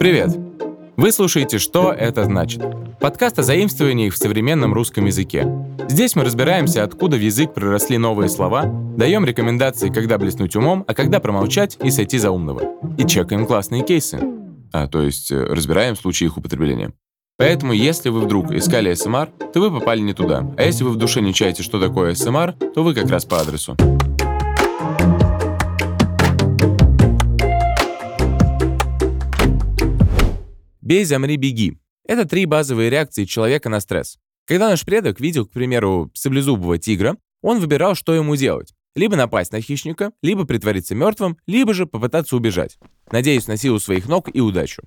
Привет! Вы слушаете «Что это значит?» Подкаст о заимствованиях в современном русском языке. Здесь мы разбираемся, откуда в язык проросли новые слова, даем рекомендации, когда блеснуть умом, а когда промолчать и сойти за умного. И чекаем классные кейсы. А, то есть э, разбираем случаи их употребления. Поэтому, если вы вдруг искали СМР, то вы попали не туда. А если вы в душе не чаете, что такое СМР, то вы как раз по адресу. Бей, замри, беги. Это три базовые реакции человека на стресс. Когда наш предок видел, к примеру, саблезубого тигра, он выбирал, что ему делать. Либо напасть на хищника, либо притвориться мертвым, либо же попытаться убежать, надеясь на силу своих ног и удачу.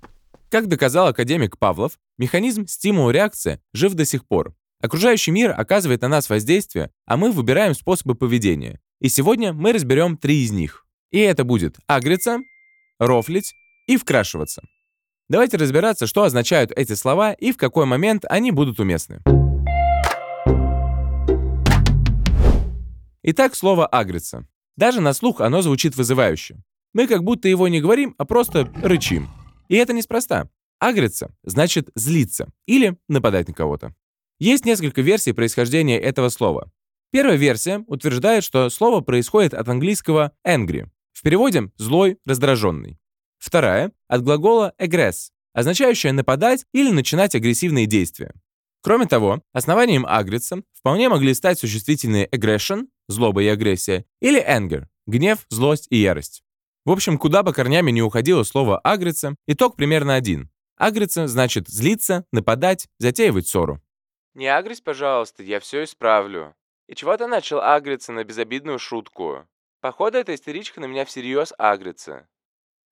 Как доказал академик Павлов, механизм стимул-реакция жив до сих пор. Окружающий мир оказывает на нас воздействие, а мы выбираем способы поведения. И сегодня мы разберем три из них. И это будет агриться, рофлить и вкрашиваться. Давайте разбираться, что означают эти слова и в какой момент они будут уместны. Итак, слово «агриться». Даже на слух оно звучит вызывающе. Мы как будто его не говорим, а просто рычим. И это неспроста. Агриться значит злиться или нападать на кого-то. Есть несколько версий происхождения этого слова. Первая версия утверждает, что слово происходит от английского angry, в переводе «злой», «раздраженный». Вторая — от глагола aggress, означающая нападать или начинать агрессивные действия. Кроме того, основанием агриться вполне могли стать существительные aggression — злоба и агрессия, или anger — гнев, злость и ярость. В общем, куда бы корнями не уходило слово «агриться», итог примерно один. Агриться значит злиться, нападать, затеивать ссору. «Не агрись, пожалуйста, я все исправлю. И чего ты начал агриться на безобидную шутку? Походу, эта истеричка на меня всерьез агрится.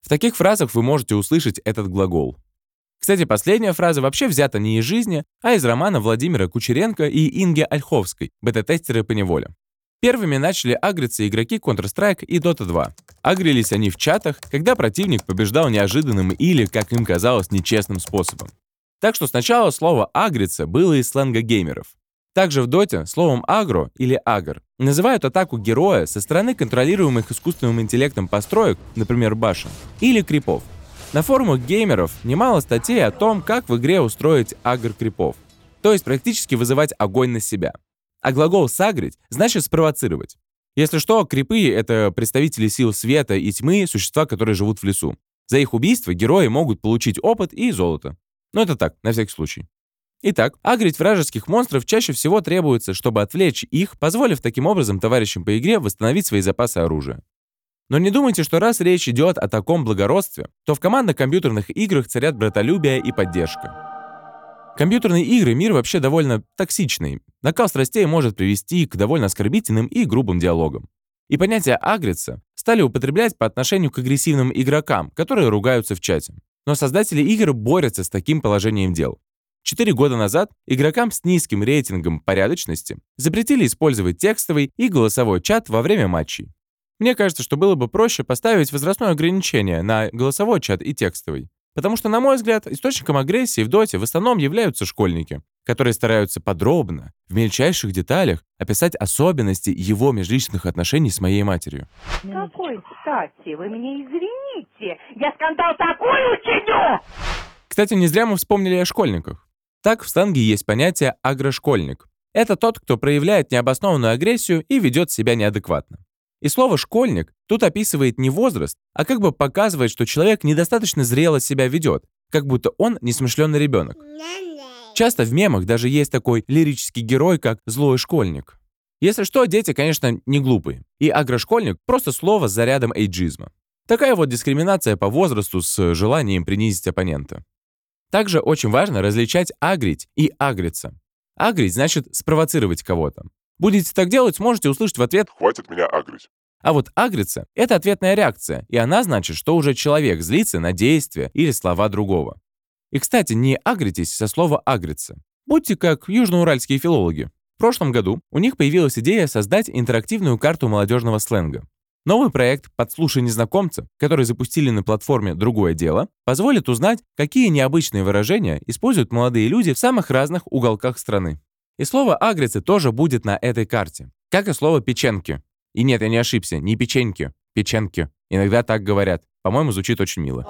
В таких фразах вы можете услышать этот глагол. Кстати, последняя фраза вообще взята не из жизни, а из романа Владимира Кучеренко и Инги Ольховской «Бета-тестеры по неволе». Первыми начали агриться игроки Counter-Strike и Dota 2. Агрились они в чатах, когда противник побеждал неожиданным или, как им казалось, нечестным способом. Так что сначала слово «агриться» было из сленга геймеров. Также в доте словом «агро» или «агр» называют атаку героя со стороны контролируемых искусственным интеллектом построек, например, башен, или крипов. На форумах геймеров немало статей о том, как в игре устроить агр крипов, то есть практически вызывать огонь на себя. А глагол «сагрить» значит «спровоцировать». Если что, крипы — это представители сил света и тьмы, существа, которые живут в лесу. За их убийство герои могут получить опыт и золото. Но это так, на всякий случай. Итак, агрить вражеских монстров чаще всего требуется, чтобы отвлечь их, позволив таким образом товарищам по игре восстановить свои запасы оружия. Но не думайте, что раз речь идет о таком благородстве, то в командных компьютерных играх царят братолюбие и поддержка. Компьютерные игры — мир вообще довольно токсичный. Накал страстей может привести к довольно оскорбительным и грубым диалогам. И понятие «агриться» стали употреблять по отношению к агрессивным игрокам, которые ругаются в чате. Но создатели игр борются с таким положением дел. Четыре года назад игрокам с низким рейтингом порядочности запретили использовать текстовый и голосовой чат во время матчей. Мне кажется, что было бы проще поставить возрастное ограничение на голосовой чат и текстовый. Потому что, на мой взгляд, источником агрессии в доте в основном являются школьники, которые стараются подробно, в мельчайших деталях, описать особенности его межличных отношений с моей матерью. Какой стати? Вы меня извините. Я скандал такой учиню! Кстати, не зря мы вспомнили о школьниках. Так в станге есть понятие «агрошкольник». Это тот, кто проявляет необоснованную агрессию и ведет себя неадекватно. И слово «школьник» тут описывает не возраст, а как бы показывает, что человек недостаточно зрело себя ведет, как будто он несмышленный ребенок. Часто в мемах даже есть такой лирический герой, как «злой школьник». Если что, дети, конечно, не глупые. И агрошкольник — просто слово с зарядом эйджизма. Такая вот дискриминация по возрасту с желанием принизить оппонента. Также очень важно различать агрить и агриться. Агрить значит спровоцировать кого-то. Будете так делать, сможете услышать в ответ «Хватит меня агрить». А вот агриться — это ответная реакция, и она значит, что уже человек злится на действия или слова другого. И, кстати, не агритесь со слова «агриться». Будьте как южноуральские филологи. В прошлом году у них появилась идея создать интерактивную карту молодежного сленга. Новый проект «Подслушай незнакомца», который запустили на платформе «Другое дело», позволит узнать, какие необычные выражения используют молодые люди в самых разных уголках страны. И слово «агрицы» тоже будет на этой карте, как и слово «печенки». И нет, я не ошибся, не печеньки, печенки. Иногда так говорят. По-моему, звучит очень мило.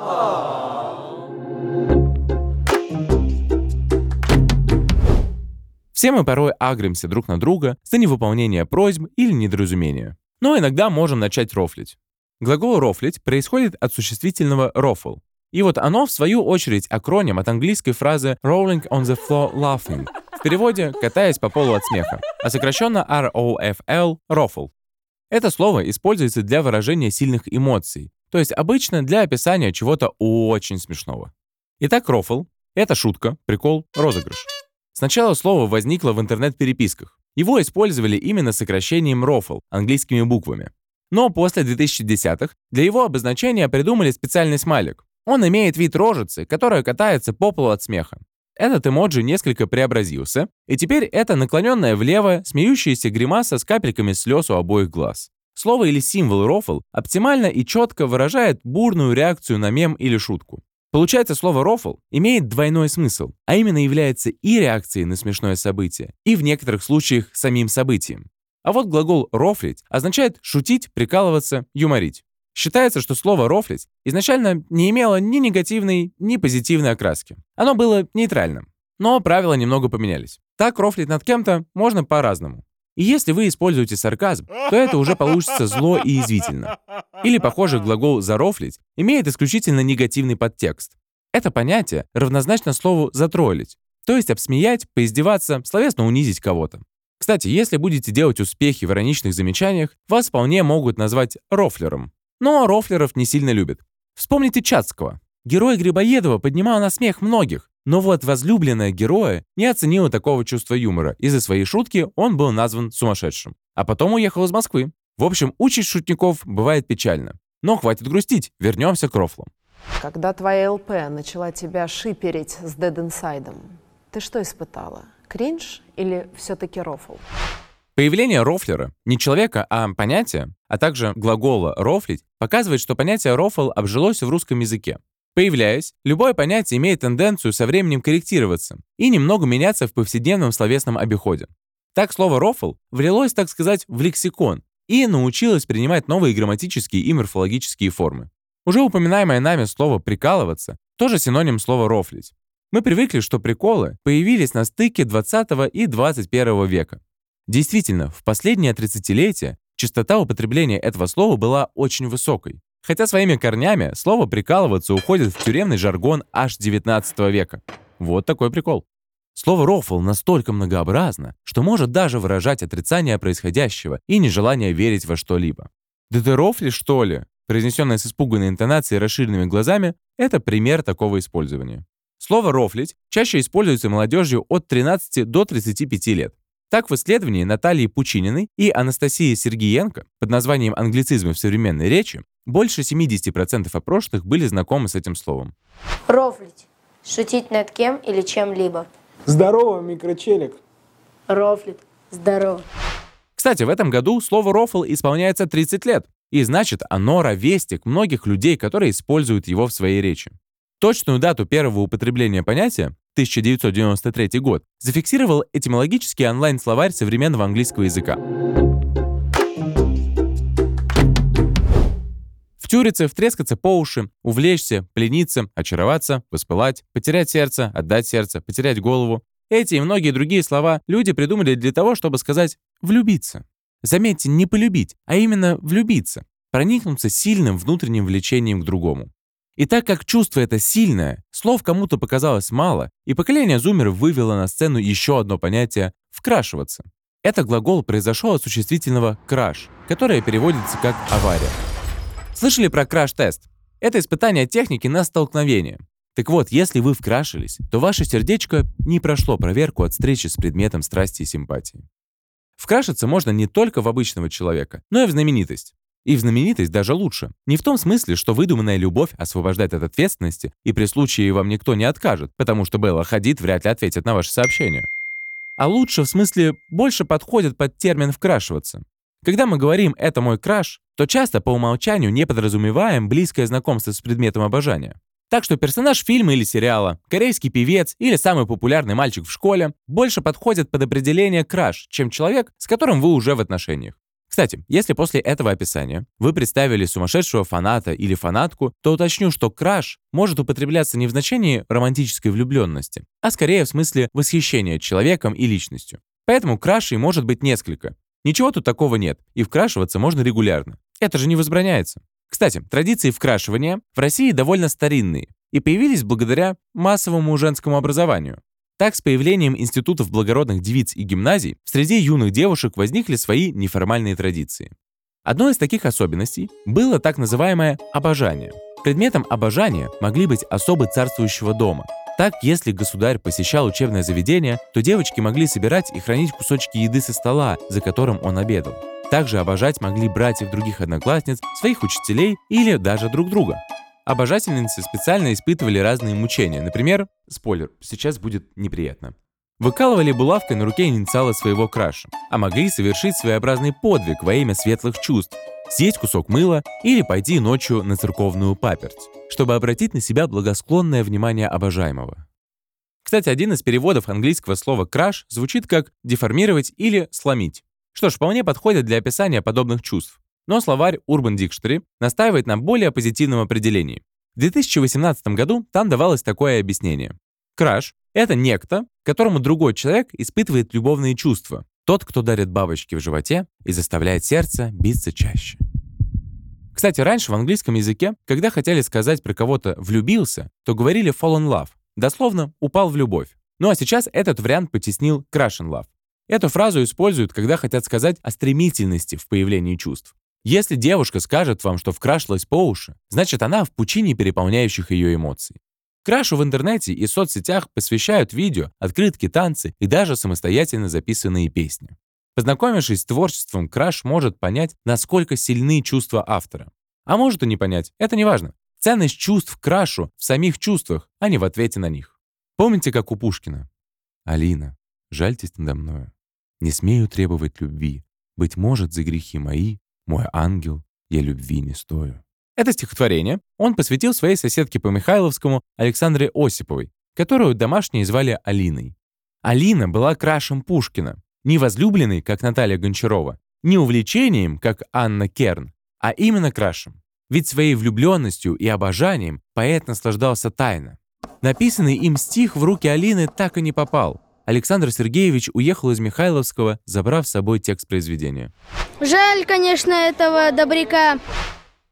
Все мы порой агримся друг на друга за невыполнение просьб или недоразумения. Но иногда можем начать рофлить. Глагол «рофлить» происходит от существительного «roffle». И вот оно, в свою очередь, акроним от английской фразы «rolling on the floor laughing», в переводе «катаясь по полу от смеха», а сокращенно ROFL — «roffle». Это слово используется для выражения сильных эмоций, то есть обычно для описания чего-то очень смешного. Итак, рофл — это шутка, прикол, розыгрыш. Сначала слово возникло в интернет-переписках. Его использовали именно сокращением рофл, английскими буквами. Но после 2010-х для его обозначения придумали специальный смайлик. Он имеет вид рожицы, которая катается по полу от смеха. Этот эмоджи несколько преобразился, и теперь это наклоненная влево, смеющаяся гримаса с капельками слез у обоих глаз. Слово или символ рофл оптимально и четко выражает бурную реакцию на мем или шутку. Получается, слово «рофл» имеет двойной смысл, а именно является и реакцией на смешное событие, и в некоторых случаях самим событием. А вот глагол «рофлить» означает шутить, прикалываться, юморить. Считается, что слово «рофлить» изначально не имело ни негативной, ни позитивной окраски. Оно было нейтральным. Но правила немного поменялись. Так рофлить над кем-то можно по-разному. И если вы используете сарказм, то это уже получится зло и язвительно. Или похожий глагол «зарофлить» имеет исключительно негативный подтекст. Это понятие равнозначно слову «затроллить», то есть обсмеять, поиздеваться, словесно унизить кого-то. Кстати, если будете делать успехи в ироничных замечаниях, вас вполне могут назвать рофлером. Но рофлеров не сильно любят. Вспомните Чацкого. Герой Грибоедова поднимал на смех многих, но вот возлюбленная героя не оценила такого чувства юмора, и за свои шутки он был назван сумасшедшим. А потом уехал из Москвы. В общем, участь шутников бывает печально. Но хватит грустить, вернемся к рофлам. Когда твоя ЛП начала тебя шиперить с Dead Inside, ты что испытала? кринж или все-таки рофл? Появление рофлера, не человека, а понятия, а также глагола «рофлить», показывает, что понятие «рофл» обжилось в русском языке. Появляясь, любое понятие имеет тенденцию со временем корректироваться и немного меняться в повседневном словесном обиходе. Так слово «рофл» влилось, так сказать, в лексикон и научилось принимать новые грамматические и морфологические формы. Уже упоминаемое нами слово «прикалываться» тоже синоним слова «рофлить». Мы привыкли, что приколы появились на стыке 20 и 21 века. Действительно, в последнее 30-летие частота употребления этого слова была очень высокой. Хотя своими корнями слово «прикалываться» уходит в тюремный жаргон аж 19 века. Вот такой прикол. Слово «рофл» настолько многообразно, что может даже выражать отрицание происходящего и нежелание верить во что-либо. «Да ты рофлишь, что ли?» произнесенное с испуганной интонацией и расширенными глазами, это пример такого использования. Слово «рофлить» чаще используется молодежью от 13 до 35 лет. Так, в исследовании Натальи Пучининой и Анастасии Сергиенко под названием «Англицизмы в современной речи» больше 70% опрошенных были знакомы с этим словом. Рофлить. Шутить над кем или чем-либо. Здорово, микрочелик. Рофлит. Здорово. Кстати, в этом году слово «рофл» исполняется 30 лет, и значит, оно ровестик многих людей, которые используют его в своей речи. Точную дату первого употребления понятия, 1993 год, зафиксировал этимологический онлайн-словарь современного английского языка. Втюриться, втрескаться по уши, увлечься, плениться, очароваться, воспылать, потерять сердце, отдать сердце, потерять голову. Эти и многие другие слова люди придумали для того, чтобы сказать «влюбиться». Заметьте, не полюбить, а именно влюбиться, проникнуться сильным внутренним влечением к другому. И так как чувство это сильное, слов кому-то показалось мало, и поколение зумеров вывело на сцену еще одно понятие «вкрашиваться». Это глагол произошел от существительного «краш», которое переводится как «авария». Слышали про краш-тест? Это испытание техники на столкновение. Так вот, если вы вкрашились, то ваше сердечко не прошло проверку от встречи с предметом страсти и симпатии. Вкрашиться можно не только в обычного человека, но и в знаменитость. И в знаменитость даже лучше. Не в том смысле, что выдуманная любовь освобождает от ответственности, и при случае вам никто не откажет, потому что Белла Хадид вряд ли ответит на ваше сообщение. А лучше в смысле больше подходит под термин «вкрашиваться». Когда мы говорим «это мой краш», то часто по умолчанию не подразумеваем близкое знакомство с предметом обожания. Так что персонаж фильма или сериала, корейский певец или самый популярный мальчик в школе больше подходит под определение краш, чем человек, с которым вы уже в отношениях. Кстати, если после этого описания вы представили сумасшедшего фаната или фанатку, то уточню, что краш может употребляться не в значении романтической влюбленности, а скорее в смысле восхищения человеком и личностью. Поэтому крашей может быть несколько. Ничего тут такого нет, и вкрашиваться можно регулярно. Это же не возбраняется. Кстати, традиции вкрашивания в России довольно старинные и появились благодаря массовому женскому образованию. Так, с появлением институтов благородных девиц и гимназий среди юных девушек возникли свои неформальные традиции. Одной из таких особенностей было так называемое обожание. Предметом обожания могли быть особы царствующего дома. Так, если государь посещал учебное заведение, то девочки могли собирать и хранить кусочки еды со стола, за которым он обедал. Также обожать могли братьев других одноклассниц, своих учителей или даже друг друга. Обожательницы специально испытывали разные мучения. Например, спойлер, сейчас будет неприятно. Выкалывали булавкой на руке инициалы своего краша, а могли совершить своеобразный подвиг во имя светлых чувств, съесть кусок мыла или пойти ночью на церковную паперть, чтобы обратить на себя благосклонное внимание обожаемого. Кстати, один из переводов английского слова «краш» звучит как «деформировать» или «сломить». Что ж, вполне подходит для описания подобных чувств. Но словарь Urban Dictionary настаивает на более позитивном определении. В 2018 году там давалось такое объяснение. Краш — это некто, которому другой человек испытывает любовные чувства. Тот, кто дарит бабочки в животе и заставляет сердце биться чаще. Кстати, раньше в английском языке, когда хотели сказать про кого-то «влюбился», то говорили fall in love, дословно «упал в любовь». Ну а сейчас этот вариант потеснил crush in love. Эту фразу используют, когда хотят сказать о стремительности в появлении чувств. Если девушка скажет вам, что вкрашилась по уши, значит она в пучине переполняющих ее эмоций. Крашу в интернете и соцсетях посвящают видео, открытки, танцы и даже самостоятельно записанные песни. Познакомившись с творчеством, Краш может понять, насколько сильны чувства автора. А может и не понять, это не важно. Ценность чувств Крашу в самих чувствах, а не в ответе на них. Помните, как у Пушкина? «Алина, жальтесь надо мною. Не смею требовать любви. Быть может, за грехи мои мой ангел, я любви не стою. Это стихотворение он посвятил своей соседке по Михайловскому Александре Осиповой, которую домашние звали Алиной. Алина была крашем Пушкина, не возлюбленной, как Наталья Гончарова, не увлечением, как Анна Керн, а именно крашем. Ведь своей влюбленностью и обожанием поэт наслаждался тайно. Написанный им стих в руки Алины так и не попал, Александр Сергеевич уехал из Михайловского, забрав с собой текст произведения. Жаль, конечно, этого добряка.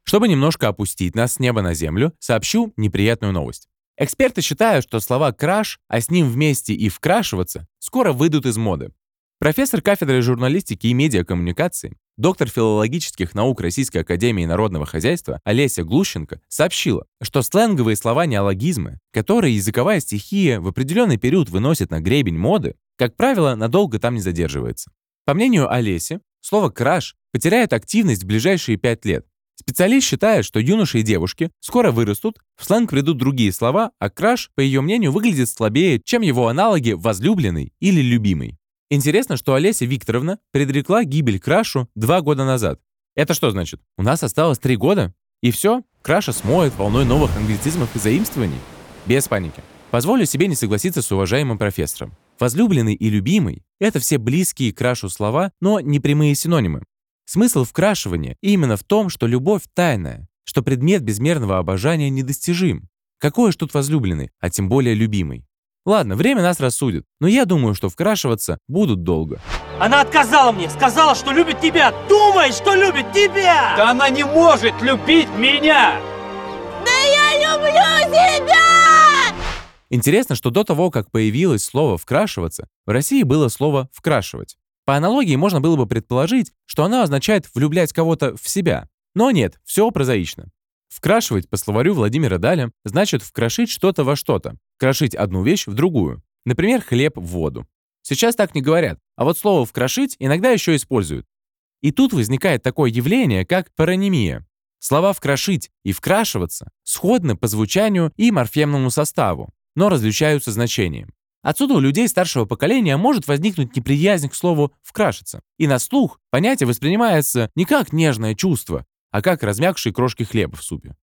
Чтобы немножко опустить нас с неба на землю, сообщу неприятную новость. Эксперты считают, что слова «краш», а с ним вместе и «вкрашиваться» скоро выйдут из моды. Профессор кафедры журналистики и медиакоммуникации, доктор филологических наук Российской академии народного хозяйства Олеся Глущенко сообщила, что сленговые слова-неологизмы, которые языковая стихия в определенный период выносит на гребень моды, как правило, надолго там не задерживается. По мнению Олеси, слово «краш» потеряет активность в ближайшие пять лет. Специалист считает, что юноши и девушки скоро вырастут, в сленг придут другие слова, а краш, по ее мнению, выглядит слабее, чем его аналоги «возлюбленный» или «любимый». Интересно, что Олеся Викторовна предрекла гибель Крашу два года назад. Это что значит? У нас осталось три года? И все? Краша смоет волной новых англицизмов и заимствований? Без паники. Позволю себе не согласиться с уважаемым профессором. Возлюбленный и любимый — это все близкие крашу слова, но не прямые синонимы. Смысл вкрашивания именно в том, что любовь тайная, что предмет безмерного обожания недостижим. Какой уж тут возлюбленный, а тем более любимый. Ладно, время нас рассудит, но я думаю, что вкрашиваться будут долго. Она отказала мне, сказала, что любит тебя. Думай, что любит тебя! Да она не может любить меня! Да я люблю тебя! Интересно, что до того, как появилось слово «вкрашиваться», в России было слово «вкрашивать». По аналогии можно было бы предположить, что оно означает влюблять кого-то в себя. Но нет, все прозаично. Вкрашивать, по словарю Владимира Даля, значит вкрошить что-то во что-то, крошить одну вещь в другую. Например, хлеб в воду. Сейчас так не говорят, а вот слово «вкрошить» иногда еще используют. И тут возникает такое явление, как паронимия. Слова «вкрошить» и «вкрашиваться» сходны по звучанию и морфемному составу, но различаются значением. Отсюда у людей старшего поколения может возникнуть неприязнь к слову «вкрашиться». И на слух понятие воспринимается не как нежное чувство, а как размягшие крошки хлеба в супе.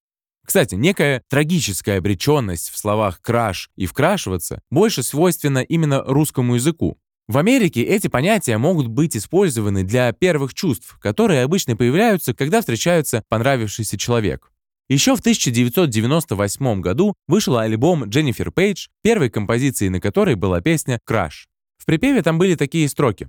Кстати, некая трагическая обреченность в словах «краш» и «вкрашиваться» больше свойственна именно русскому языку. В Америке эти понятия могут быть использованы для первых чувств, которые обычно появляются, когда встречается понравившийся человек. Еще в 1998 году вышел альбом Дженнифер Пейдж, первой композицией на которой была песня «Краш». В припеве там были такие строки.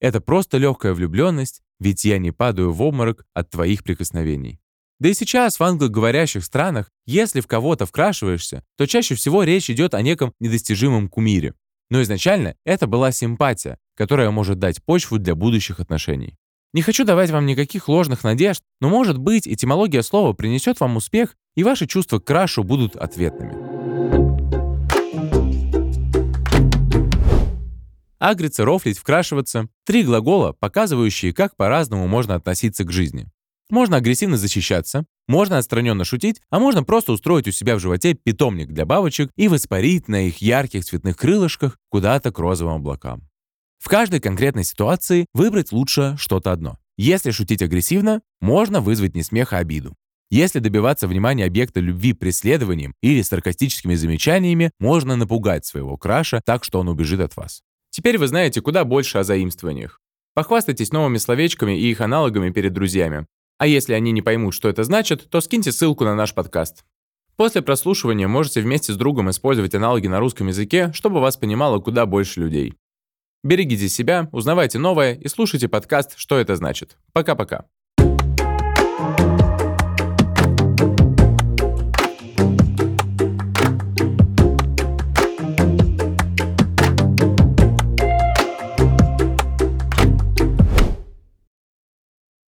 «Это просто легкая влюбленность, ведь я не падаю в обморок от твоих прикосновений». Да и сейчас в англоговорящих странах, если в кого-то вкрашиваешься, то чаще всего речь идет о неком недостижимом кумире. Но изначально это была симпатия, которая может дать почву для будущих отношений. Не хочу давать вам никаких ложных надежд, но может быть этимология слова принесет вам успех, и ваши чувства к крашу будут ответными. Агриться, рофлить, вкрашиваться – три глагола, показывающие, как по-разному можно относиться к жизни. Можно агрессивно защищаться, можно отстраненно шутить, а можно просто устроить у себя в животе питомник для бабочек и воспарить на их ярких цветных крылышках куда-то к розовым облакам. В каждой конкретной ситуации выбрать лучше что-то одно. Если шутить агрессивно, можно вызвать не смех, а обиду. Если добиваться внимания объекта любви преследованием или саркастическими замечаниями, можно напугать своего краша так, что он убежит от вас. Теперь вы знаете куда больше о заимствованиях. Похвастайтесь новыми словечками и их аналогами перед друзьями. А если они не поймут, что это значит, то скиньте ссылку на наш подкаст. После прослушивания можете вместе с другом использовать аналоги на русском языке, чтобы вас понимало куда больше людей. Берегите себя, узнавайте новое и слушайте подкаст «Что это значит». Пока-пока.